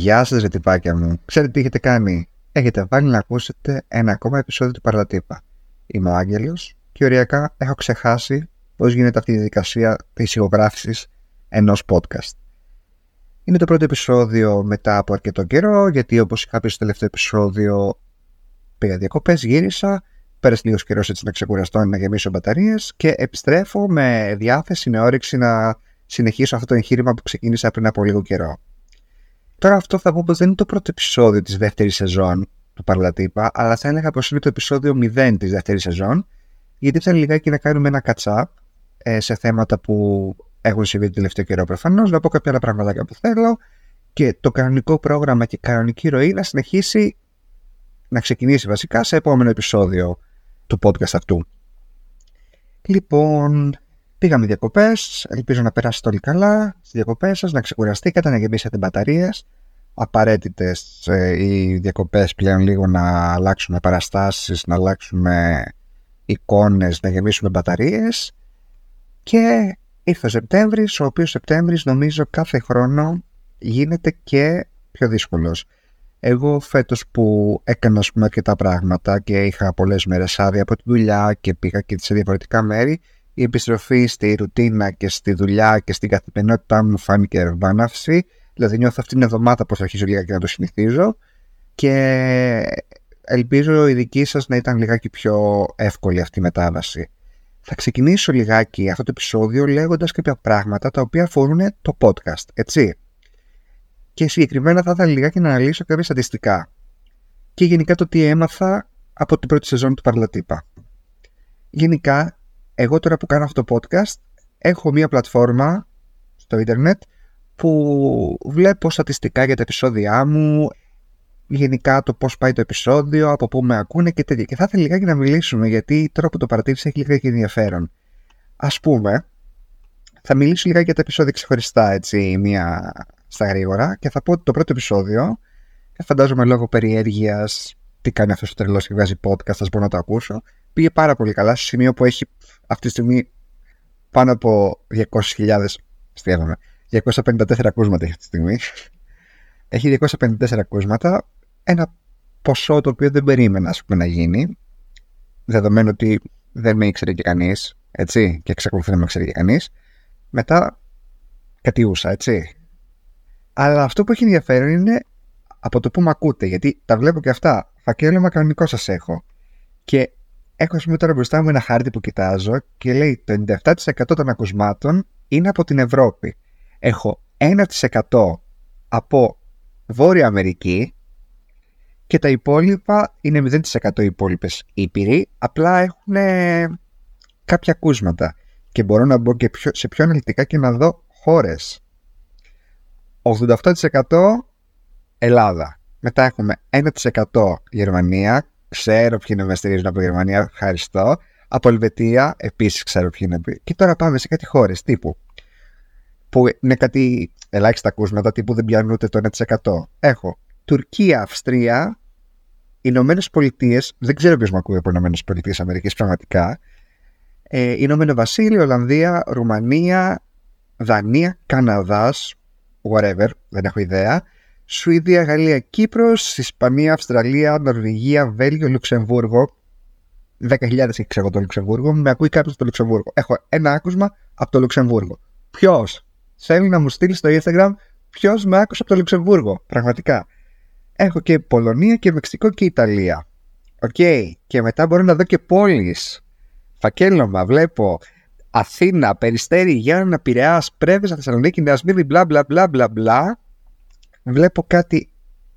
Γεια σας ρε τυπάκια μου. Ξέρετε τι έχετε κάνει; Έχετε βάλει να ακούσετε ένα ακόμα επεισόδιο του Παραλατύπα. Είμαι ο Άγγελος και οριακά έχω ξεχάσει πώς γίνεται αυτή η διαδικασία της ηχογράφησης ενός podcast. Είναι το πρώτο επεισόδιο μετά από αρκετό καιρό γιατί όπως είχα πει στο τελευταίο επεισόδιο πήγα διακοπές, γύρισα πέρασε λίγος καιρός έτσι να ξεκουραστώ, να γεμίσω μπαταρίες και επιστρέφω με διάθεση, με όρεξη να συνεχίσω αυτό το εγχείρημα που ξεκίνησα πριν από λίγο καιρό. Τώρα αυτό θα πω πως δεν είναι το πρώτο επεισόδιο της δεύτερης σεζόν του Παρλατύπα, αλλά θα έλεγα πως είναι το επεισόδιο 0 της δεύτερης σεζόν, γιατί θα λιγάκι να κάνουμε ένα κατσάπ ε, σε θέματα που έχουν συμβεί το τελευταίο καιρό προφανώς, να πω κάποια άλλα πραγματάκια που θέλω και το κανονικό πρόγραμμα και η κανονική ροή να συνεχίσει να ξεκινήσει βασικά σε επόμενο επεισόδιο του podcast αυτού. Λοιπόν, πήγαμε διακοπές. Ελπίζω να περάσετε όλοι καλά στις διακοπές σας, να ξεκουραστήκατε, να γεμίσετε μπαταρίες. Απαραίτητες ε, οι διακοπές πλέον λίγο να αλλάξουμε παραστάσεις, να αλλάξουμε εικόνες, να γεμίσουμε μπαταρίες. Και ήρθε ο Σεπτέμβρης, ο οποίος Σεπτέμβρης νομίζω κάθε χρόνο γίνεται και πιο δύσκολος. Εγώ φέτος που έκανα πούμε, αρκετά πράγματα και είχα πολλές μέρες άδεια από τη δουλειά και πήγα και σε διαφορετικά μέρη, η επιστροφή στη ρουτίνα και στη δουλειά και στην καθημερινότητά μου φάνηκε ερβάναυση. Δηλαδή νιώθω αυτήν την εβδομάδα πως αρχίζω λίγα και να το συνηθίζω και ελπίζω η δική σας να ήταν λιγάκι πιο εύκολη αυτή η μετάβαση. Θα ξεκινήσω λιγάκι αυτό το επεισόδιο λέγοντας κάποια πράγματα τα οποία αφορούν το podcast, έτσι και συγκεκριμένα θα ήθελα λιγάκι να αναλύσω κάποια στατιστικά και γενικά το τι έμαθα από την πρώτη σεζόν του Παρλατύπα. Γενικά, εγώ τώρα που κάνω αυτό το podcast έχω μία πλατφόρμα στο ίντερνετ που βλέπω στατιστικά για τα επεισόδια μου, γενικά το πώς πάει το επεισόδιο, από πού με ακούνε και τέτοια. Και θα ήθελα λιγάκι να μιλήσουμε γιατί τώρα που το παρατήρησα έχει λιγάκι ενδιαφέρον. Ας πούμε, θα μιλήσω λιγάκι για τα επεισόδια ξεχωριστά, έτσι, μία στα γρήγορα και θα πω ότι το πρώτο επεισόδιο και φαντάζομαι λόγω περιέργειας τι κάνει αυτός ο τρελός και βγάζει podcast, θα μπορώ να το ακούσω. Πήγε πάρα πολύ καλά σε σημείο που έχει αυτή τη στιγμή πάνω από 200.000. Στιέβαμε. 254 ακούσματα έχει αυτή τη στιγμή. Έχει 254 ακούσματα. Ένα ποσό το οποίο δεν περίμενα πούμε, να γίνει. Δεδομένου ότι δεν με ήξερε και κανείς. Έτσι, και εξακολουθεί να με ξέρει και κανείς. Μετά κατιούσα, έτσι. Αλλά αυτό που έχει ενδιαφέρον είναι από το που με ακούτε, γιατί τα βλέπω και αυτά. Φακέλωμα κανονικό σας έχω. Και έχω ας πούμε τώρα μπροστά μου ένα χάρτη που κοιτάζω και λέει το 97% των ακουσμάτων είναι από την Ευρώπη. Έχω 1% από Βόρεια Αμερική και τα υπόλοιπα είναι 0% οι υπόλοιπες ήπειροι, απλά έχουν κάποια ακούσματα. Και μπορώ να μπω και πιο, σε πιο αναλυτικά και να δω χώρες. 88% Ελλάδα. Μετά έχουμε 1% Γερμανία. Ξέρω ποιοι είναι με στηρίζουν από Γερμανία. Ευχαριστώ. Από Ελβετία επίσης ξέρω ποιοι είναι. Και τώρα πάμε σε κάτι χώρες τύπου. Που είναι κάτι ελάχιστα ακούσματα τύπου δεν πιάνουν ούτε το 1%. Έχω Τουρκία, Αυστρία, Ηνωμένες Πολιτείες. Δεν ξέρω ποιος με ακούει από Ηνωμένες Πολιτείες Αμερικής πραγματικά. Ε, Ηνωμένο Βασίλειο, Ολλανδία, Ρουμανία, Δανία, Καναδάς, whatever, δεν έχω ιδέα. Σουηδία, Γαλλία, Κύπρος, Ισπανία, Αυστραλία, Νορβηγία, Βέλγιο, Λουξεμβούργο. 10.000 έχει ξέρω το Λουξεμβούργο. Με ακούει κάποιος στο Λουξεμβούργο. Έχω ένα άκουσμα από το Λουξεμβούργο. Ποιος θέλει να μου στείλει στο Instagram ποιος με άκουσε από το Λουξεμβούργο. Πραγματικά. Έχω και Πολωνία και Μεξικό και Ιταλία. OK. Okay. Και μετά μπορώ να δω και πόλεις. Φακέλωμα, βλέπω Αθήνα, Περιστέρη, Γιάννενα, Πειραιά, Πρέβεζα, Θεσσαλονίκη, Νέα Σμύρνη, μπλα μπλα μπλα μπλα μπλα. Βλέπω κάτι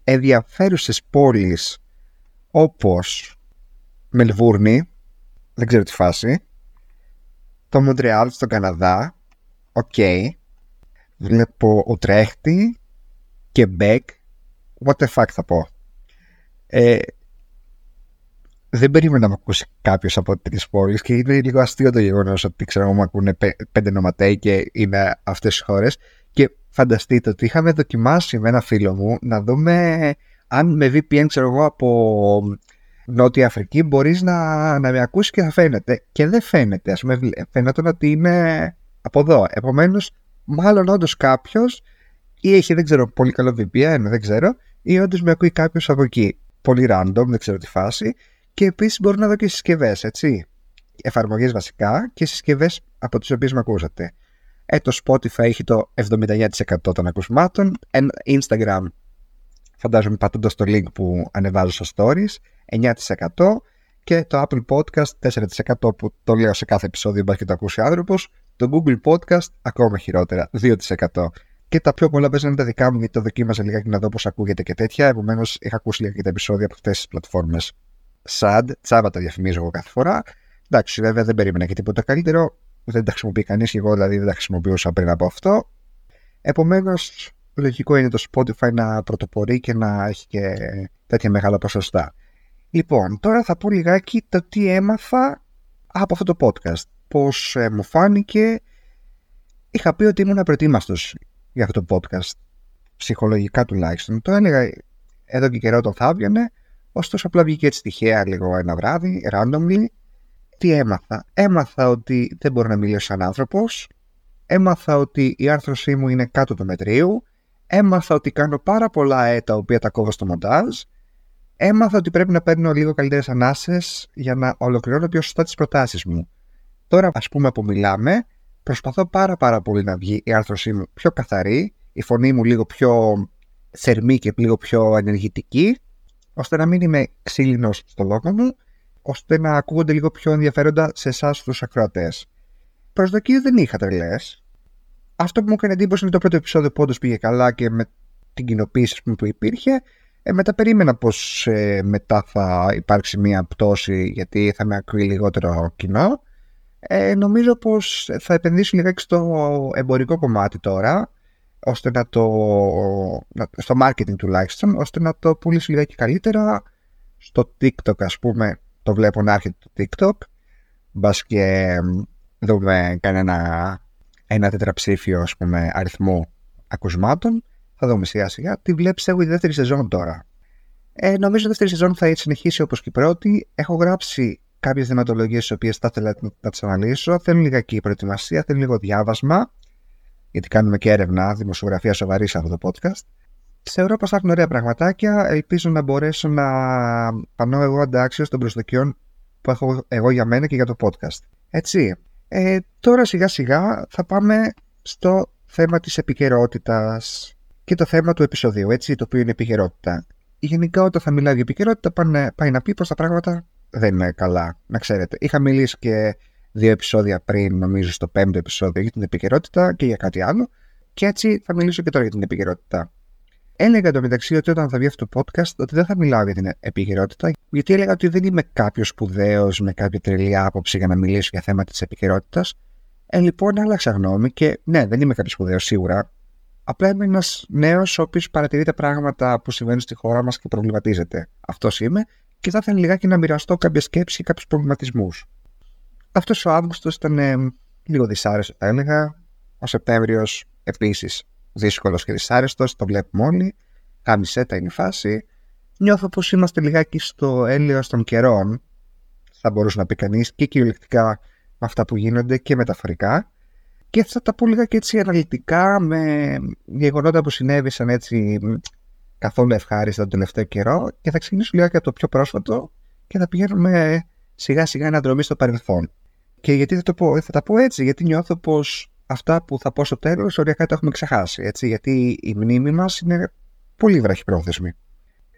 ενδιαφέρουσες πόλεις όπως Μελβούρνη, δεν ξέρω τι φάση, το Μοντρεάλ στον Καναδά, OK. Okay. Βλέπω Ουτρέχτη, Κεμπέκ, what the fuck θα πω. Ε, δεν περίμενα να με ακούσει κάποιος από τι πόλεις και είναι λίγο αστείο το γεγονός ότι ξέρω μου ακούνε πέντε νοματέοι και είναι αυτές τι χώρες. Και φανταστείτε ότι είχαμε δοκιμάσει με ένα φίλο μου να δούμε αν με VPN, ξέρω εγώ, από Νότια Αφρική μπορείς να, να με ακούσεις και θα φαίνεται. Και δεν φαίνεται. Α πούμε, φαίνεται ότι είναι από εδώ. Επομένως, μάλλον όντως κάποιος ή έχει, δεν ξέρω, πολύ καλό VPN, δεν ξέρω, ή όντως με ακούει κάποιος από εκεί. Πολύ random, δεν ξέρω τι φάση. Και επίσης μπορώ να δω και συσκευές, έτσι. Εφαρμογές βασικά και συσκευές από τις οποίες με ακούσατε. Ε, το Spotify έχει το 79% των ακουσμάτων. Instagram, φαντάζομαι πατώντας το link που ανεβάζω στο stories, 9%. Και το Apple Podcast 4% που το λέω σε κάθε επεισόδιο, μπας και το ακούσει άνθρωπος. Το Google Podcast ακόμα χειρότερα, 2%. Και τα πιο πολλά παίζανε τα δικά μου γιατί το δοκίμαζα λιγάκι να δω πώς ακούγεται και τέτοια. Επομένως, είχα ακούσει λίγα και τα επεισόδια από αυτές τις πλατφόρμες. Sad, τσάβα τα διαφημίζω εγώ κάθε φορά. Εντάξει, βέβαια δεν περίμενα και τίποτα καλύτερο. Δεν τα χρησιμοποιεί κανείς και εγώ δηλαδή δεν τα χρησιμοποιούσα πριν από αυτό. Επομένως, λογικό είναι το Spotify να πρωτοπορεί και να έχει και τέτοια μεγάλα ποσοστά. Λοιπόν, τώρα θα πω λιγάκι το τι έμαθα από αυτό το podcast. Πώς ε, μου φάνηκε. Είχα πει ότι ήμουν απροετοίμαστος για αυτό το podcast. Ψυχολογικά τουλάχιστον. Το έλεγα εδώ και καιρό το θα έβγαινε. Ωστόσο απλά βγήκε έτσι τυχαία λίγο ένα βράδυ, randomly. Τι έμαθα; Έμαθα ότι δεν μπορώ να μιλήσω σαν άνθρωπος. Έμαθα ότι η άρθρωσή μου είναι κάτω του μετρίου. Έμαθα ότι κάνω πάρα πολλά ε τα οποία τα κόβω στο μοντάζ. Έμαθα ότι πρέπει να παίρνω λίγο καλύτερες ανάσες για να ολοκληρώνω πιο σωστά τις προτάσεις μου. Τώρα, ας πούμε, που μιλάμε, προσπαθώ πάρα πάρα πολύ να βγει η άρθρωσή μου πιο καθαρή, η φωνή μου λίγο πιο θερμή και λίγο πιο ενεργητική, ώστε να μην είμαι ξύλινος στο λόγο μου, ώστε να ακούγονται λίγο πιο ενδιαφέροντα σε εσάς τους ακροατές. Προσδοκίες δεν είχα τρελές. Αυτό που μου έκανε εντύπωση είναι το πρώτο επεισόδιο που όντως πήγε καλά και με την κοινοποίηση που υπήρχε. Ε, μετά περίμενα πως ε, μετά θα υπάρξει μια πτώση γιατί θα με ακούει λιγότερο κοινό. Ε, νομίζω πως θα επενδύσω λιγάκι στο εμπορικό κομμάτι τώρα ώστε να το, στο marketing τουλάχιστον, ώστε να το πουλήσω λιγάκι καλύτερα. Στο TikTok ας πούμε το βλέπω να έρχεται το TikTok. Μπας και δούμε κανένα ένα τετραψήφιο ας πούμε αριθμό ακουσμάτων θα δούμε σιγά σιγά. Τη βλέπεις εγώ η δεύτερη σεζόν τώρα. Ε, νομίζω η δεύτερη σεζόν θα συνεχίσει όπως και η πρώτη. Έχω γράψει κάποιες θεματολογίες τις οποίες θα ήθελα να τι αναλύσω. Θέλουν λιγάκι προετοιμασία, θέλουν λίγο διάβασμα. Γιατί κάνουμε και έρευνα, δημοσιογραφία σοβαρή σε αυτό το podcast. Θεωρώ πως θα έχουν ωραία πραγματάκια. Ελπίζω να μπορέσω να πανώ εγώ αντάξιο των προσδοκιών που έχω εγώ για μένα και για το podcast. Έτσι. Ε, τώρα σιγά σιγά θα πάμε στο θέμα της επικαιρότητας και το θέμα του επεισοδίου, έτσι, το οποίο είναι επικαιρότητα. Γενικά, όταν θα μιλάει για επικαιρότητα, πάνε, πάει να πει πως τα πράγματα δεν είναι καλά. Να ξέρετε. Είχα μιλήσει και δύο επεισόδια πριν, νομίζω, στο πέμπτο επεισόδιο για την επικαιρότητα και για κάτι άλλο. Και έτσι θα μιλήσω και τώρα για την επικαιρότητα. Έλεγα εντωμεταξύ ότι όταν θα βγει αυτό το podcast, ότι δεν θα μιλάω για την επικαιρότητα, γιατί έλεγα ότι δεν είμαι κάποιος σπουδαίος με κάποια τρελή άποψη για να μιλήσω για θέματα της επικαιρότητας. Ε, λοιπόν, άλλαξα γνώμη και ναι, δεν είμαι κάποιος σπουδαίος σίγουρα. Απλά είμαι ένας νέος ο οποίος παρατηρεί τα πράγματα που συμβαίνουν στη χώρα μας και προβληματίζεται. Αυτός είμαι και θα ήθελα λιγάκι να μοιραστώ κάποια σκέψη και κάποιους προβληματισμούς. Αυτός ο Αύγουστος ήταν ε, λίγο δυσάρεστο, θα έλεγα. Ο Σεπτέμβριος επίσης δύσκολος και δυσάρεστος, το βλέπουμε όλοι. Κάμισέτα είναι η φάση. Νιώθω πως είμαστε λιγάκι στο έλαιο των καιρών, θα μπορούσε να πει κανείς, και κυριολεκτικά με αυτά που γίνονται και μεταφορικά και θα τα πω λίγα και έτσι αναλυτικά με γεγονότα που συνέβησαν έτσι καθόλου ευχάριστα τον τελευταίο καιρό και θα ξεκινήσω λίγα και από το πιο πρόσφατο και θα πηγαίνουμε σιγά σιγά ένα δρομή στο παρελθόν. Και γιατί θα, το πω, θα τα πω έτσι, γιατί νιώθω πως αυτά που θα πω στο τέλος οριακά τα έχουμε ξεχάσει, έτσι, γιατί η μνήμη μας είναι πολύ βραχυπρόθεσμη.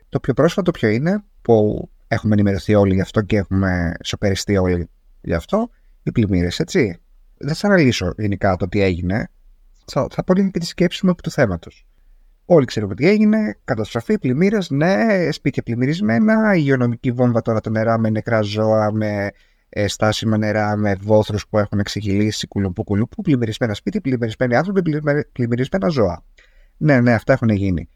Το πιο πρόσφατο ποιο είναι, που έχουμε ενημερωθεί όλοι γι' αυτό και έχουμε σοπεριστεί όλοι γι' αυτό, οι πλημμύρες, έτσι δεν θα αναλύσω γενικά το τι έγινε. Θα, θα πω λίγο και τη σκέψη μου από του θέματος. Όλοι ξέρουμε τι έγινε. Καταστροφή, πλημμύρες, ναι, σπίτια πλημμυρισμένα, υγειονομική βόμβα τώρα το νερά με νεκρά ζώα, με ε, στάσιμα νερά, με βόθρους που έχουν εξηγηλήσει κουλουπού κουλουπού, πλημμυρισμένα σπίτια, πλημμυρισμένοι άνθρωποι, πλημμυρισμένα ζώα. Ναι, ναι, αυτά έχουν γίνει.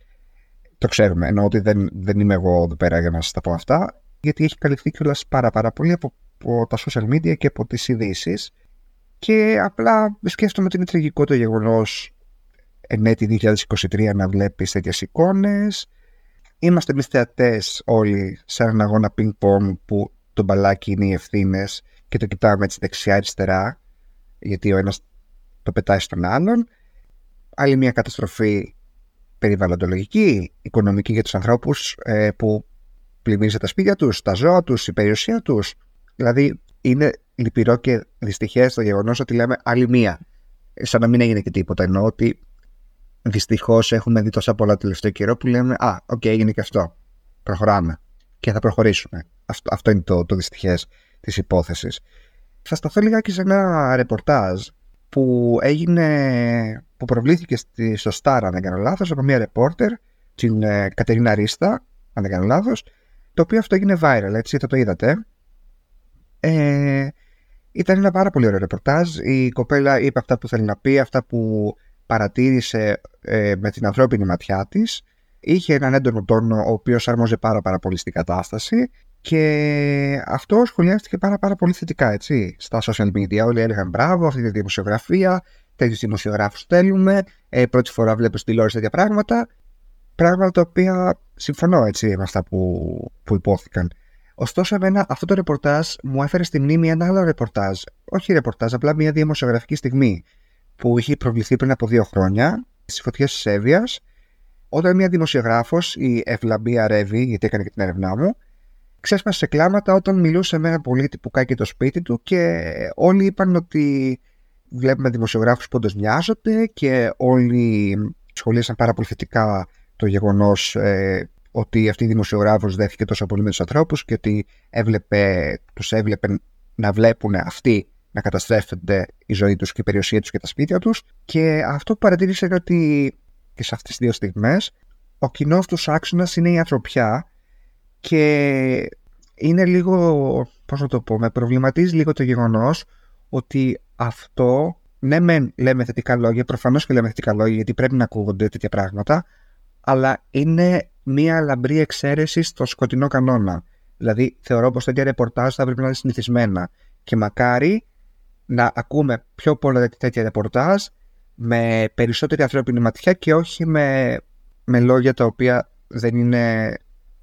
Το ξέρουμε. Ενώ ότι δεν, δεν είμαι εγώ εδώ πέρα για να σας τα πω αυτά, γιατί έχει καλυφθεί κιόλας πάρα, πάρα πολύ από, από τα social media και από τις ειδήσεις. Και απλά σκέφτομαι ότι είναι τραγικό το γεγονός εν έτη 2023 να βλέπεις τέτοιες εικόνες. Είμαστε εμείς θεατές όλοι σε έναν αγώνα ping-pong που το μπαλάκι είναι οι ευθύνες και το κοιτάμε έτσι δεξιά-αριστερά, γιατί ο ένας το πετάει στον άλλον. Άλλη μια καταστροφή περιβαλλοντολογική, οικονομική για τους ανθρώπους ε, που πλημμύριζε τα σπίτια τους, τα ζώα τους, η περιουσία τους. Δηλαδή είναι λυπηρό και δυστυχές το γεγονός ότι λέμε άλλη μία. Σαν να μην έγινε και τίποτα. Εννοώ ότι δυστυχώς έχουμε δει τόσα πολλά τελευταίο καιρό που λέμε Α, OK, okay, έγινε και αυτό. Προχωράμε. Και θα προχωρήσουμε. Αυτό, αυτό είναι το, το δυστυχές της υπόθεσης. Θα σταθώ λιγάκι σε ένα ρεπορτάζ που έγινε, που προβλήθηκε στη, στο Star, αν δεν κάνω λάθος, από μια ρεπόρτερ, την ε, Κατερίνα Ρίστα, αν δεν κάνω λάθος, το οποίο αυτό έγινε viral, έτσι, θα το είδατε. Ε, ήταν ένα πάρα πολύ ωραίο ρεπορτάζ. Η κοπέλα είπε αυτά που θέλει να πει, αυτά που παρατήρησε ε, με την ανθρώπινη ματιά της. Είχε έναν έντονο τόνο, ο οποίος αρμόζε πάρα, πάρα πολύ στην κατάσταση. Και αυτό σχολιάστηκε πάρα, πάρα πολύ θετικά έτσι, στα social media. Όλοι έλεγαν μπράβο, αυτή τη δημοσιογραφία, τέτοιους δημοσιογράφους θέλουμε. Ε, πρώτη φορά βλέπω στη τηλεόραση τέτοια πράγματα. Πράγματα τα οποία συμφωνώ έτσι με αυτά που, που υπόθηκαν. Ωστόσο, εμένα αυτό το ρεπορτάζ μου έφερε στη μνήμη ένα άλλο ρεπορτάζ. Όχι ρεπορτάζ, απλά μια δημοσιογραφική στιγμή που είχε προβληθεί πριν από δύο χρόνια στις φωτιές της Εύβοιας, όταν μια δημοσιογράφος, η Ευλαμπία Ρεύη, γιατί έκανε και την έρευνά μου, ξέσπασε σε κλάματα όταν μιλούσε με έναν πολίτη που κάει το σπίτι του και όλοι είπαν ότι βλέπουμε δημοσιογράφους που όντως μοιάζονται και όλοι σχολίασαν πάρα πολύ θετικά το γεγονός ε, ότι αυτή η δημοσιογράφος δέθηκε τόσο πολύ με τους ανθρώπους και ότι έβλεπε, τους έβλεπε να βλέπουν αυτοί να καταστρέφεται η ζωή τους και η περιουσία τους και τα σπίτια τους. Και αυτό που παρατήρησε είναι ότι και σε αυτές τις δύο στιγμές ο κοινός τους άξονας είναι η ανθρωπιά και είναι λίγο, πώς να το πω, με προβληματίζει λίγο το γεγονός ότι αυτό, ναι μεν λέμε θετικά λόγια, προφανώς και λέμε θετικά λόγια γιατί πρέπει να ακούγονται τέτοια πράγματα, αλλά είναι μία λαμπρή εξαίρεση στο σκοτεινό κανόνα. Δηλαδή, θεωρώ πως τέτοια ρεπορτάζ θα πρέπει να είναι συνηθισμένα. Και μακάρι να ακούμε πιο πολλά τέτοια ρεπορτάζ με περισσότερη ανθρώπινη ματιά και όχι με, με λόγια τα οποία δεν είναι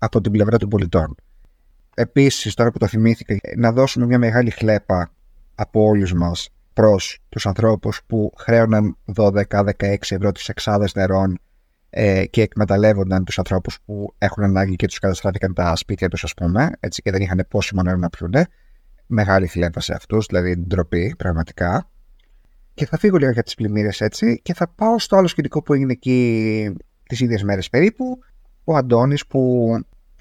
από την πλευρά των πολιτών. Επίσης, τώρα που το θυμήθηκα, να δώσουμε μια μεγάλη χλέπα από όλους μας προς τους ανθρώπους που χρέωναν 12-16 ευρώ τις εξάδες νερών ε, και εκμεταλλεύονταν τους ανθρώπους που έχουν ανάγκη και τους καταστράφηκαν τα σπίτια τους ας πούμε έτσι, και δεν είχαν πόσιμο νερό να πιούνε. Μεγάλη χλέπα σε αυτούς, δηλαδή ντροπή πραγματικά. Και θα φύγω λίγο για τις πλημμύρες έτσι και θα πάω στο άλλο σκηνικό που έγινε εκεί τις ίδιες μέρες περίπου ο Αντώνης που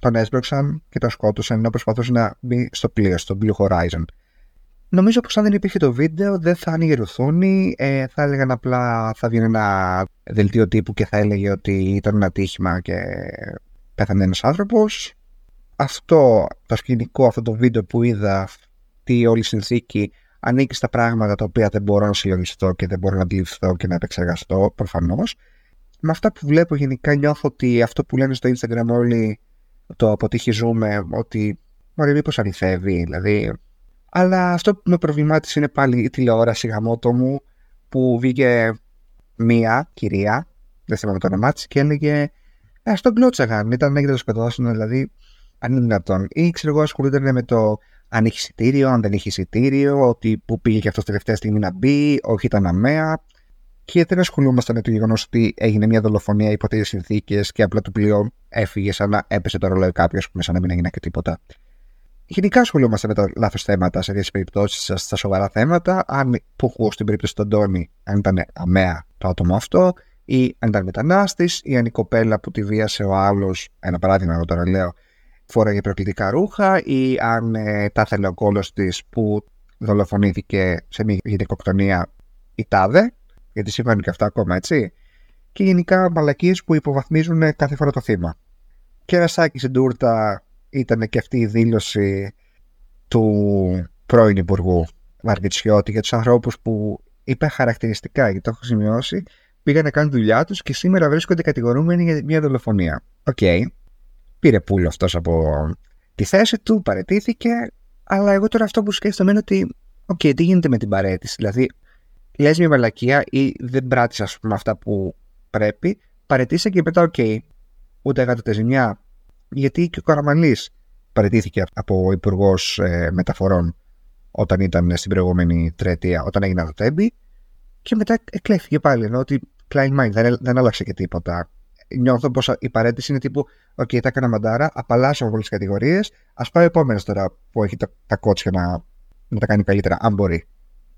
τον έσπρωξαν και τον σκότωσαν ενώ προσπαθούσε να μπει στο πλοίο, στο Blue Horizon. Νομίζω πως αν δεν υπήρχε το βίντεο δεν θα άνοιγε ρουθούνη, ε, θα έλεγαν απλά θα βγει ένα δελτίο τύπου και θα έλεγε ότι ήταν ένα τύχημα και πέθανε ένας άνθρωπος. Αυτό το σκηνικό, αυτό το βίντεο που είδα, αυτή όλη η συνθήκη ανήκει στα πράγματα τα οποία δεν μπορώ να συλλογιστώ και δεν μπορώ να αντιληφθώ και να επεξεργαστώ προφανώς με αυτά που βλέπω γενικά νιώθω ότι αυτό που λένε στο Instagram όλοι το αποτύχει ζούμε ότι μωρέ μήπως αληθεύει δηλαδή αλλά αυτό που με προβλημάτισε είναι πάλι η τηλεόραση γαμότο μου που βγήκε μία κυρία δεν θυμάμαι το όνομά της και έλεγε Α τον κλώτσαγαν, ήταν να το σκοτώσουν, δηλαδή αν είναι δυνατόν. Ή ξέρω εγώ ασχολούνται με το αν έχει εισιτήριο, αν δεν έχει εισιτήριο, ότι που πήγε και αυτός τελευταία στιγμή να μπει, όχι ήταν αμαία και δεν ασχολούμαστε με το γεγονός ότι έγινε μια δολοφονία υπό τέτοιε συνθήκες και απλά το πλοίο έφυγε σαν να έπεσε το ρολόι κάποιος, που μέσα να μην έγινε και τίποτα. Γενικά ασχολούμαστε με τα λάθος θέματα σε τέτοιε περιπτώσεις, στα σοβαρά θέματα. Αν που έχω στην περίπτωση του Αντώνη, αν ήταν αμαία το άτομο αυτό, ή αν ήταν μετανάστης, ή αν η κοπέλα που τη βίασε ο άλλος, ένα παράδειγμα εγώ τώρα λέω, φόραγε προκλητικά ρούχα, ή αν ε, τα ήθελε ο κόλος της που δολοφονήθηκε σε μια γυναικοκτονία η τάδε, γιατί συμβαίνουν και αυτά ακόμα, έτσι. Και γενικά μαλακίες που υποβαθμίζουν κάθε φορά το θύμα. Και ένα σάκι στην τούρτα ήταν και αυτή η δήλωση του πρώην Υπουργού Βαρβιτσιώτη για τους ανθρώπους που είπε χαρακτηριστικά, γιατί το έχω σημειώσει, πήγαν να κάνουν δουλειά τους και σήμερα βρίσκονται κατηγορούμενοι για μια δολοφονία. OK. Okay. Πήρε πούλο αυτός από τη θέση του, παραιτήθηκε, αλλά εγώ τώρα αυτό που σκέφτομαι είναι ότι, OK, okay, τι γίνεται με την παραίτηση. Δηλαδή, λες μια μαλακία ή δεν πράττεις, ας πούμε, αυτά που πρέπει, παραιτείσαι και μετά, OK, okay, ούτε γάτα ούτε ζημιά. Γιατί και ο Καραμαλής παραιτήθηκε από υπουργός ε, μεταφορών όταν ήταν στην προηγούμενη τριετία, όταν έγινε τα Τέμπη, και μετά εκλέχθηκε πάλι. Εννοώ ότι κλάιν μάιν δεν, δεν άλλαξε και τίποτα. νιώθω πως η παραίτηση είναι τύπου: OK, okay, τα έκανα μαντάρα, απαλλάσσομαι από πολλές κατηγορίες. Ας πάει ο επόμενο τώρα που έχει τα, τα κότσια να, να τα κάνει καλύτερα, αν μπορεί.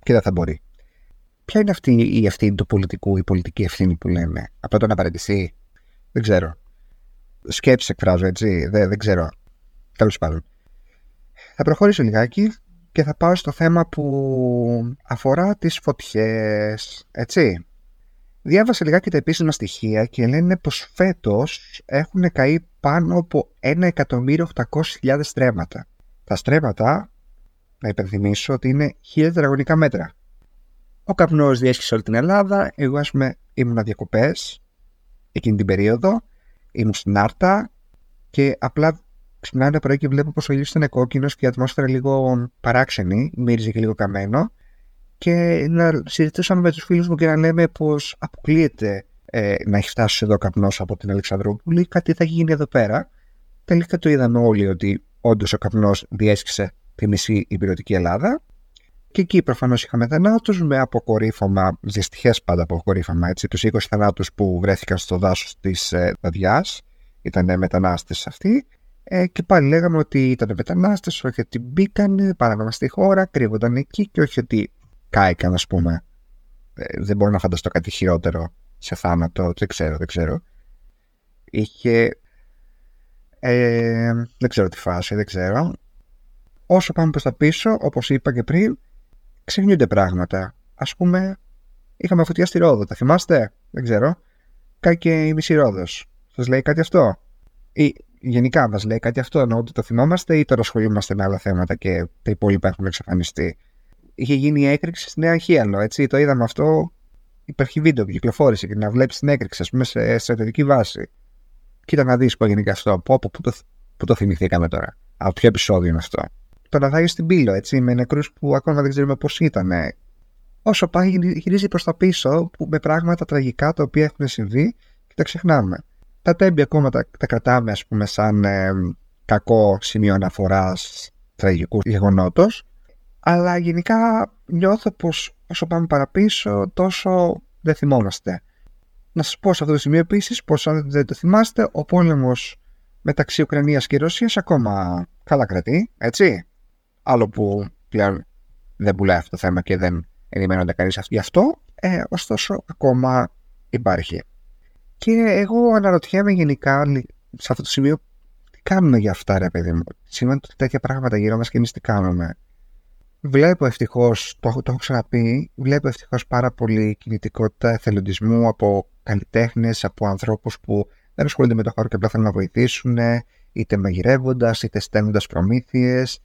Και δεν θα μπορεί. Ποια είναι αυτή η ευθύνη του πολιτικού, η πολιτική ευθύνη που λέμε, από το να παραιτηθεί, δεν ξέρω. Σκέψη εκφράζω, έτσι, δεν, δεν ξέρω. Τέλος πάντων. Θα προχωρήσω λιγάκι και θα πάω στο θέμα που αφορά τις φωτιές, έτσι. Διάβασα λιγάκι τα επίσημα στοιχεία και λένε πως φέτος έχουν καεί πάνω από 1.800.000 στρέμματα. Τα στρέμματα, να υπενθυμίσω ότι είναι 1000 τετραγωνικά μέτρα. Ο καπνός διέσχισε όλη την Ελλάδα, εγώ ας πούμε ήμουν διακοπές εκείνη την περίοδο, ήμουν στην Άρτα και απλά ξυπνάω ένα πρωί και βλέπω πως ο ήλιος ήταν κόκκινος και η ατμόσφαιρα λίγο παράξενη, μύριζε και λίγο καμένο. Και να συζητούσαμε με τους φίλους μου και να λέμε πως αποκλείεται ε, να έχει φτάσει εδώ καπνός από την Αλεξανδρούπολη, κάτι θα γίνει εδώ πέρα. Τελικά το είδαμε όλοι ότι όντως ο καπνός διέσχισε τη μισή υπηρετική Ελλάδα και εκεί προφανώς είχαμε θανάτους με αποκορύφωμα, δυστυχές πάντα αποκορύφωμα, έτσι, τους 20 θανάτους που βρέθηκαν στο δάσος της ε, Δαδιά. Ήταν μετανάστες αυτοί. Ε, και πάλι λέγαμε ότι ήταν μετανάστες, όχι ότι μπήκαν παράνομα στη χώρα, κρύβονταν εκεί και όχι ότι κάηκαν, ας πούμε. Ε, δεν μπορώ να φανταστώ κάτι χειρότερο σε θάνατο. Δεν ξέρω, δεν ξέρω. Είχε. Ε, δεν ξέρω τι φάση, δεν ξέρω. Όσο πάμε προς τα πίσω, όπως είπα και πριν, ξεχνιούνται πράγματα. Ας πούμε, είχαμε φωτιά στη Ρόδο, τα θυμάστε; Δεν ξέρω. Κάει η μισή Ρόδος. Σας λέει κάτι αυτό; Ή γενικά μας λέει κάτι αυτό, ενώ ότι το θυμόμαστε ή τώρα ασχολούμαστε με άλλα θέματα και τα υπόλοιπα έχουν εξαφανιστεί; Είχε γίνει η έκρηξη στη Νέα Χίαλο, έτσι, το είδαμε αυτό, υπάρχει βίντεο που κυκλοφόρησε και να βλέπεις την έκρηξη, ας πούμε, σε στρατιωτική βάση. Κοίτα να δεις που έγινε και αυτό, από όπου, που το, που το θυμηθήκαμε τώρα, από ποιο επεισόδιο είναι αυτό; Το να στην πύλο, έτσι, με νεκρούς που ακόμα δεν ξέρουμε πώς ήταν. Όσο πάει, γυρίζει προς τα πίσω που, με πράγματα τραγικά τα οποία έχουν συμβεί και τα ξεχνάμε. Τα τέμπη ακόμα τα, τα κρατάμε, ας πούμε, σαν ε, κακό σημείο αναφοράς τραγικού γεγονότος αλλά γενικά νιώθω πως όσο πάμε παραπίσω τόσο δεν θυμόμαστε. Να σας πω σε αυτό το σημείο επίσης πως αν δεν το θυμάστε ο πόλεμος μεταξύ Ουκρανίας και Ρωσίας ακόμα καλά κρατεί, έτσι. Άλλο που πλέον δεν πουλάει αυτό το θέμα και δεν ενημερώνεται κανείς γι' αυτό, ε, ωστόσο ακόμα υπάρχει. Και εγώ αναρωτιέμαι γενικά σε αυτό το σημείο τι κάνουμε για αυτά ρε παιδί μου; Σημαίνει ότι τέτοια πράγματα γύρω μας και εμείς τι κάνουμε βλέπω ευτυχώς, το, το έχω ξαναπεί, βλέπω ευτυχώς πάρα πολύ κινητικότητα εθελοντισμού από καλλιτέχνες, από ανθρώπους που δεν ασχολούνται με το χώρο και απλά θέλουν να βοηθήσουν, είτε μαγειρεύοντας, είτε στέλνοντας προμήθειες.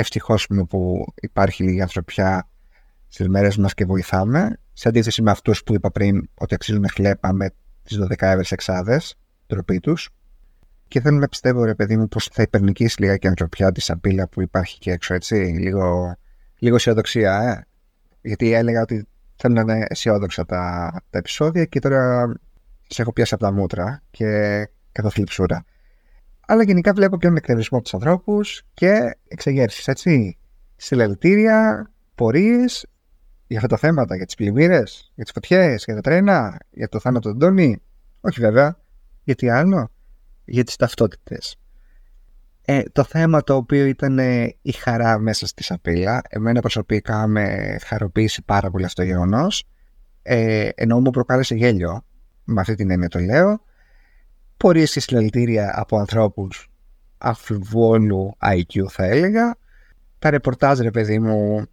Ευτυχώς που υπάρχει λίγη ανθρωπιά στις μέρες μας και βοηθάμε. Σε αντίθεση με αυτούς που είπα πριν ότι αξίζουν χλέπα με τις 12 έβρε εξάδες, τροπή τους. Και θέλω να πιστεύω, ρε παιδί μου, πως θα υπερνικήσει λίγα και η ανθρωπιά τη απειλή που υπάρχει και έξω, έτσι. Λίγο, λίγο αισιοδοξία, ε. Γιατί έλεγα ότι θέλω να είναι αισιόδοξα τα, τα επεισόδια και τώρα σε έχω πιάσει από τα μούτρα και καθώ θλιψούρα. Αλλά γενικά βλέπω και τον εκνευρισμό από τους ανθρώπους και εξεγέρσεις, έτσι. Συλλαλητήρια, πορείες για αυτά τα θέματα, για τις πλημμύρες, για τις φωτιές, για τα τρένα, για το θάνατο του Αντώνη. Όχι βέβαια. Γιατί άλλο; Για τις ταυτότητες. Ε, το θέμα το οποίο ήταν ε, η χαρά μέσα στη σαπίλα, εμένα προσωπικά με χαροποίησε πάρα πολύ αυτό το γεγονός. Ε, ενώ μου προκάλεσε γέλιο, με αυτή την έννοια το λέω, πορείες και συλλαλητήρια από ανθρώπους αμφιβόλου IQ θα έλεγα. Τα ρεπορτάζ ρε παιδί μου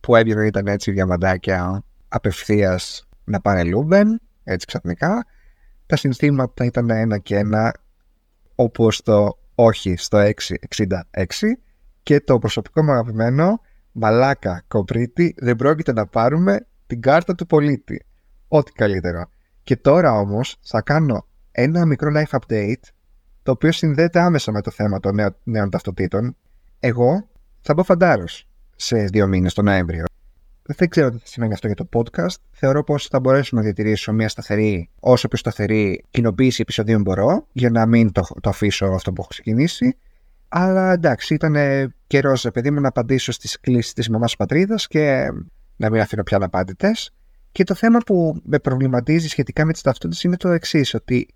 που έβγαιναν ήταν έτσι διαμαντάκια απευθείας να πάνε Λούμπεν, έτσι ξαφνικά. Τα συνθήματα ήταν ένα και ένα όπως το όχι στο 666 και το προσωπικό μου αγαπημένο μαλάκα κομπρίτη δεν πρόκειται να πάρουμε την κάρτα του πολίτη. Ό,τι καλύτερο. Και τώρα όμως θα κάνω ένα μικρό life update το οποίο συνδέεται άμεσα με το θέμα των νέων, νέων ταυτοτήτων. Εγώ θα μπω φαντάρος σε δύο μήνες τον Νοέμβριο. Δεν ξέρω τι θα σημαίνει αυτό για το podcast. Θεωρώ πως θα μπορέσω να διατηρήσω μια σταθερή, όσο πιο σταθερή κοινοποίηση επεισοδίων μπορώ, για να μην το, το αφήσω αυτό που έχω ξεκινήσει. Αλλά εντάξει, ήταν καιρός, παιδί μου, να απαντήσω στις κλήσεις της μαμάς πατρίδας και να μην αφήνω πια αναπάντητες. Και το θέμα που με προβληματίζει σχετικά με τις ταυτότητες είναι το εξής, ότι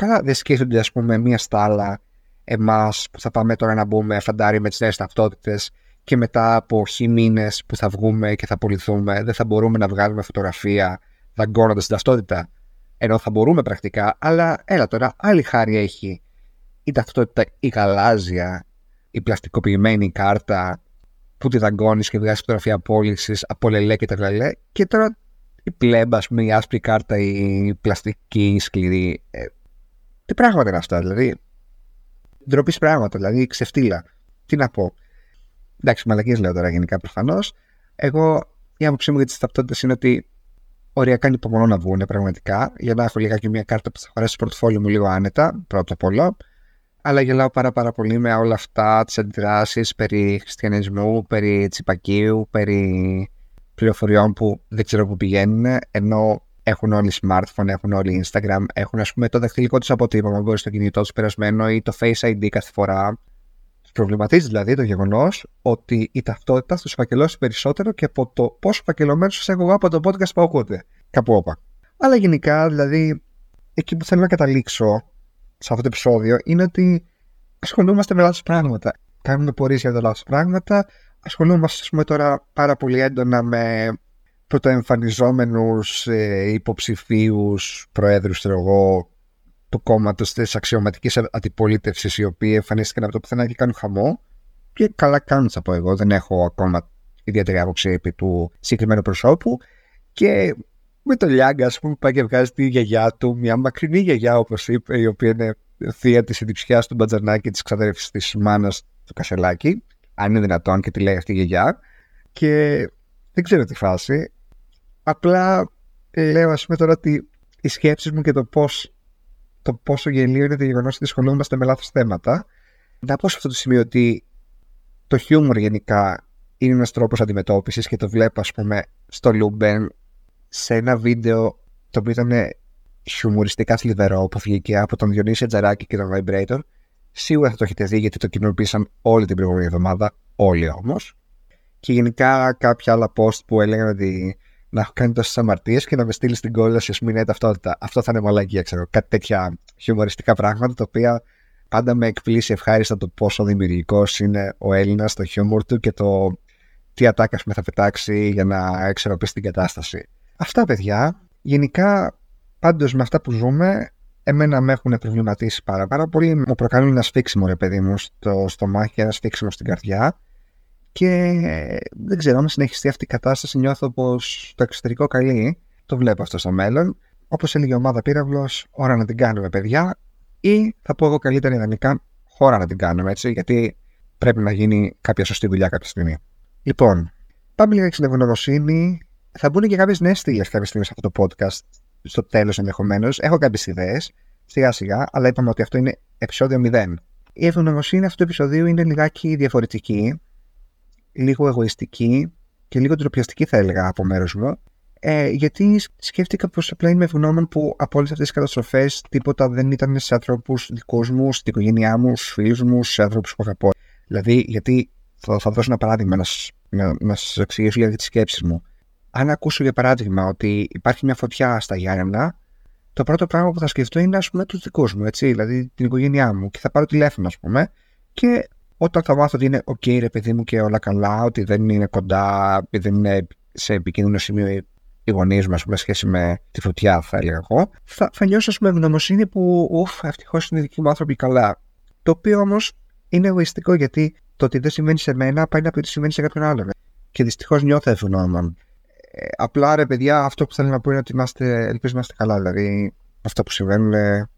Καλά, δεν σκέφτονται, ας πούμε, μία στάλα εμάς που θα πάμε τώρα να μπούμε φαντάρι με τις νέες ταυτότητες και μετά από χι μήνες που θα βγούμε και θα απολυθούμε, δεν θα μπορούμε να βγάλουμε φωτογραφία δαγκώνοντας την ταυτότητα. Ενώ θα μπορούμε πρακτικά, αλλά έλα τώρα, άλλη χάρη έχει η ταυτότητα η γαλάζια, η πλαστικοποιημένη κάρτα που τη δαγκώνεις και βγάζεις φωτογραφία πώληση από λελέ και τα λελέ. Και τώρα η πλέμπα, ας πούμε, η άσπρη κάρτα, η πλαστική, η σκληρή. Ε, τι πράγματα είναι αυτά, δηλαδή; Ντροπή πράγματα, δηλαδή ξεφτύλα. Τι να πω. Εντάξει, μαλακίες λέω τώρα γενικά προφανώς. Εγώ η άποψή μου για τις ταυτότητε είναι ότι οριακά ανυπομονώ να βγουν πραγματικά για να έχω λιγάκι μια κάρτα που θα χωρέσει στο πορτοφόλιο μου λίγο άνετα, πρώτο απ' όλα. Αλλά γελάω πάρα, πάρα πολύ με όλα αυτά τις αντιδράσεις περί χριστιανισμού, περί τσιπακίου, περί πληροφοριών που δεν ξέρω πού πηγαίνουν, ενώ έχουν όλοι smartphone, έχουν όλοι Instagram, έχουν ας πούμε το δαχτυλικό τους αποτύπωμα μπορεί στο κινητό τους περασμένο ή το Face ID κάθε φορά. Προβληματίζει δηλαδή το γεγονός ότι η ταυτότητα θα τους φακελώσει περισσότερο και από το πόσο φακελωμένο σα έχω εγώ από το podcast που ακούτε. Κάπου όπα. Αλλά γενικά, δηλαδή, εκεί που θέλω να καταλήξω σε αυτό το επεισόδιο είναι ότι ασχολούμαστε με λάθος πράγματα. Κάνουμε πορείες για τα λάθος πράγματα. Ασχολούμαστε, ας πούμε, τώρα πάρα πολύ έντονα με πρωτοεμφανιζόμενους ε, υποψηφίους προέδρους, ξέρω εγώ, του κόμματος της αξιωματικής αντιπολίτευσης, οι οποίοι εμφανίστηκαν από το πουθενά και κάνουν χαμό. Και καλά κάνουν, θα πω εγώ. Δεν έχω ακόμα ιδιαίτερη άποψη επί του συγκεκριμένου προσώπου. Και με το Λιάγκα, ας πούμε, πάει και βγάζει τη γιαγιά του, μια μακρινή γιαγιά, όπως είπε, η οποία είναι θεία της εντυψιά του Μπατζανάκη, της ξαδέρφης της μάνας του Κασελάκη, αν είναι δυνατόν και τη λέει αυτή η γιαγιά. Και δεν ξέρω τι φάση. Απλά λέω, ας πούμε, τώρα ότι οι σκέψεις μου και το πώς το πόσο γελίο είναι το γεγονός ότι ασχολούμαστε με λάθος θέματα. Να πω σε αυτό το σημείο ότι το χιούμορ γενικά είναι ένας τρόπος αντιμετώπισης και το βλέπω, ας πούμε, στο Λούμπεν σε ένα βίντεο το οποίο ήταν χιουμοριστικά θλιβερό που βγήκε από τον Διονύση Ατζαράκη και τον Vibrator. Σίγουρα θα το έχετε δει γιατί το κοινοποίησαν όλη την προηγούμενη εβδομάδα, όλοι όμως. Και γενικά κάποια άλλα post που έλεγαν ότι να έχω κάνει τόσες αμαρτίες και να με στείλει στην κόλαση, ας πούμε, είναι ταυτότητα. Αυτό θα είναι μαλακία, ξέρω. Κάτι τέτοια χιουμοριστικά πράγματα τα οποία πάντα με εκπλήσει ευχάριστα το πόσο δημιουργικός είναι ο Έλληνας, το χιούμορ του και το τι ατάκα με θα πετάξει για να εξορροπήσει την κατάσταση. Αυτά, παιδιά. Γενικά, πάντως με αυτά που ζούμε, εμένα με έχουν προβληματίσει πάρα, πάρα πολύ. Μου προκαλούν ένα σφίξιμο, ρε παιδί μου, στο στομάχι και ένα σφίξιμο στην καρδιά. Και δεν ξέρω, αν συνεχιστεί αυτή η κατάσταση, νιώθω πως το εξωτερικό καλεί. Το βλέπω αυτό στο μέλλον. Όπως έλεγε η ομάδα Πύραυλος, ώρα να την κάνουμε, παιδιά. Ή θα πω εγώ καλύτερα ιδανικά, χώρα να την κάνουμε έτσι, γιατί πρέπει να γίνει κάποια σωστή δουλειά κάποια στιγμή. Λοιπόν, πάμε λίγα στην ευγνωμοσύνη. Θα μπουν και κάποιες νέες στήλες κάποια στιγμή σε αυτό το podcast, στο τέλος ενδεχομένως. Έχω κάποιες ιδέες, σιγά σιγά, αλλά είπαμε ότι αυτό είναι επεισόδιο 0. Η ευγνωμοσύνη αυτού του επεισοδίου είναι λιγάκι διαφορετική λίγο εγωιστική και λίγο τροπιαστική θα έλεγα από μέρο μου. Ε, γιατί σκέφτηκα πως απλά είμαι ευγνώμων που από όλες αυτές τις καταστροφές τίποτα δεν ήταν σε ανθρώπου δικούς μου, στην οικογένειά μου, στους φίλους μου, σε άνθρωπους που αγαπώ. Δηλαδή, γιατί θα, θα δώσω ένα παράδειγμα να, να, να σας εξηγήσω για τις σκέψεις μου. Αν ακούσω για παράδειγμα ότι υπάρχει μια φωτιά στα Γιάννενα, το πρώτο πράγμα που θα σκεφτώ είναι ας πούμε τους δικούς μου, έτσι, δηλαδή την οικογένειά μου. Και θα πάρω τηλέφωνο, ας πούμε, και όταν θα μάθω ότι είναι OK, ρε παιδί μου, και όλα καλά, ότι δεν είναι κοντά, δεν είναι σε επικίνδυνο σημείο οι γονείς μας, πούμε, σχέση με τη φωτιά, θα έλεγα εγώ, θα, θα νιώσω, με ευγνωμοσύνη που, ουφ, ευτυχώς είναι οι δικοί μου άνθρωποι καλά. Το οποίο όμως είναι εγωιστικό γιατί το ότι δεν συμβαίνει σε μένα πάει να πει ότι συμβαίνει σε κάποιον άλλον. Και δυστυχώς νιώθω ευγνώμων. Ε, απλά ρε παιδιά, αυτό που θέλω να πω είναι ότι είμαστε, ελπίζω να είστε καλά. Δηλαδή, αυτά που συμβαίνουν,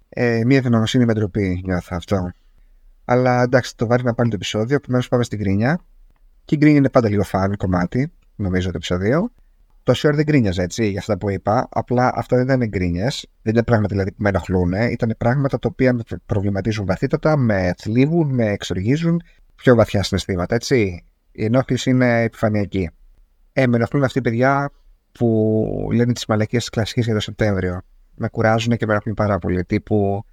ε, μία ευγνωμοσύνη με ντροπή νιώθω αυτό. Αλλά εντάξει, το βάρη να πάλι το επεισόδιο. Επομένως, πάμε στην κρίνια. Και η κρίνια είναι πάντα λίγο φαν κομμάτι, νομίζω, το επεισόδιο. Το short δεν γκρίνιαζε έτσι για αυτά που είπα. Απλά αυτά δεν ήταν γκρίνιες. Δεν ήταν πράγματα δηλαδή, που με ενοχλούν. Ήταν πράγματα τα οποία με προβληματίζουν βαθύτατα, με θλίβουν, με εξοργίζουν. Πιο βαθιά συναισθήματα, έτσι. Η ενόχληση είναι επιφανειακή. Ε, με ενοχλούν αυτοί οι παιδιά που λένε τις μαλακίες της κλασικής για το Σεπτέμβριο. Με κουράζουν και με ενοχλούν πάρα πολύ. Τύπου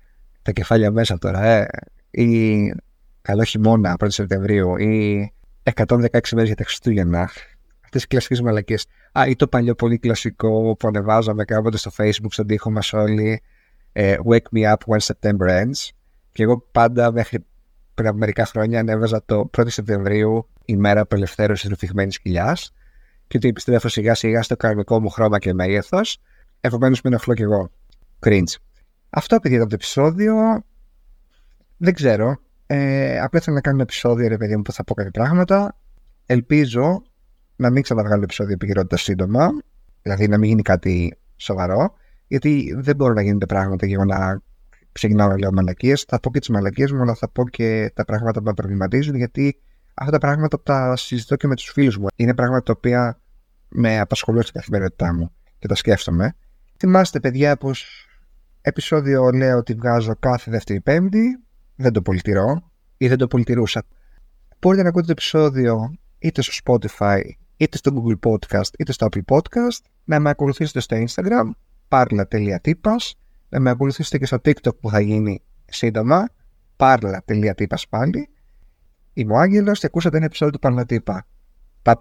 τα κεφάλια μέσα τώρα, ε ή καλό χειμώνα 1η Σεπτεμβρίου ή 116 μέρες για τα Χριστούγεννα. Αυτές οι κλασικές μαλακίε. Α, ή το παλιό πολύ κλασικό που ανεβάζαμε κάποτε στο Facebook, στον τοίχο μας όλοι. ε, Wake Me Up When September Ends και εγώ πάντα μέχρι πριν από μερικά χρόνια ανέβαζα το 1η Σεπτεμβρίου ημέρα απελευθέρωσης ρουφηγμένης κοιλιάς και ότι επιστρέφω σιγά σιγά στο κανονικό μου χρώμα και μέγεθος. Επομένως με ενοχλώ κι εγώ. Cringe. Αυτό παιδί το επεισόδιο. Δεν ξέρω. Ε, απλά θέλω να κάνω ένα επεισόδιο, ρε παιδί μου, που θα πω κάποια πράγματα. Ελπίζω να μην ξαναβγάλω επεισόδιο επικαιρότητα σύντομα. Δηλαδή να μην γίνει κάτι σοβαρό. Γιατί δεν μπορούν να γίνονται πράγματα για να ξεκινάω να λέω μαλακίες. Θα πω και τις μαλακίες μου, αλλά θα πω και τα πράγματα που με προβληματίζουν. Γιατί αυτά τα πράγματα τα συζητώ και με τους φίλους μου. Είναι πράγματα τα οποία με απασχολούν στην καθημερινότητά μου και τα σκέφτομαι. Θυμάστε, παιδιά, πως επεισόδιο λέω ότι βγάζω κάθε Δεύτερη Πέμπτη. Δεν το πολιτηρώ ή δεν το πολιτηρούσα. Μπορείτε να ακούτε το επεισόδιο είτε στο Spotify, είτε στο Google Podcast, είτε στο Apple Podcast. Να με ακολουθήσετε στο Instagram, parla.tipas. Να με ακολουθήσετε και στο TikTok που θα γίνει σύντομα, parla.tipas πάλι. Είμαι ο Άγγελος και ακούσατε ένα επεισόδιο του Παρλατύπα. Τα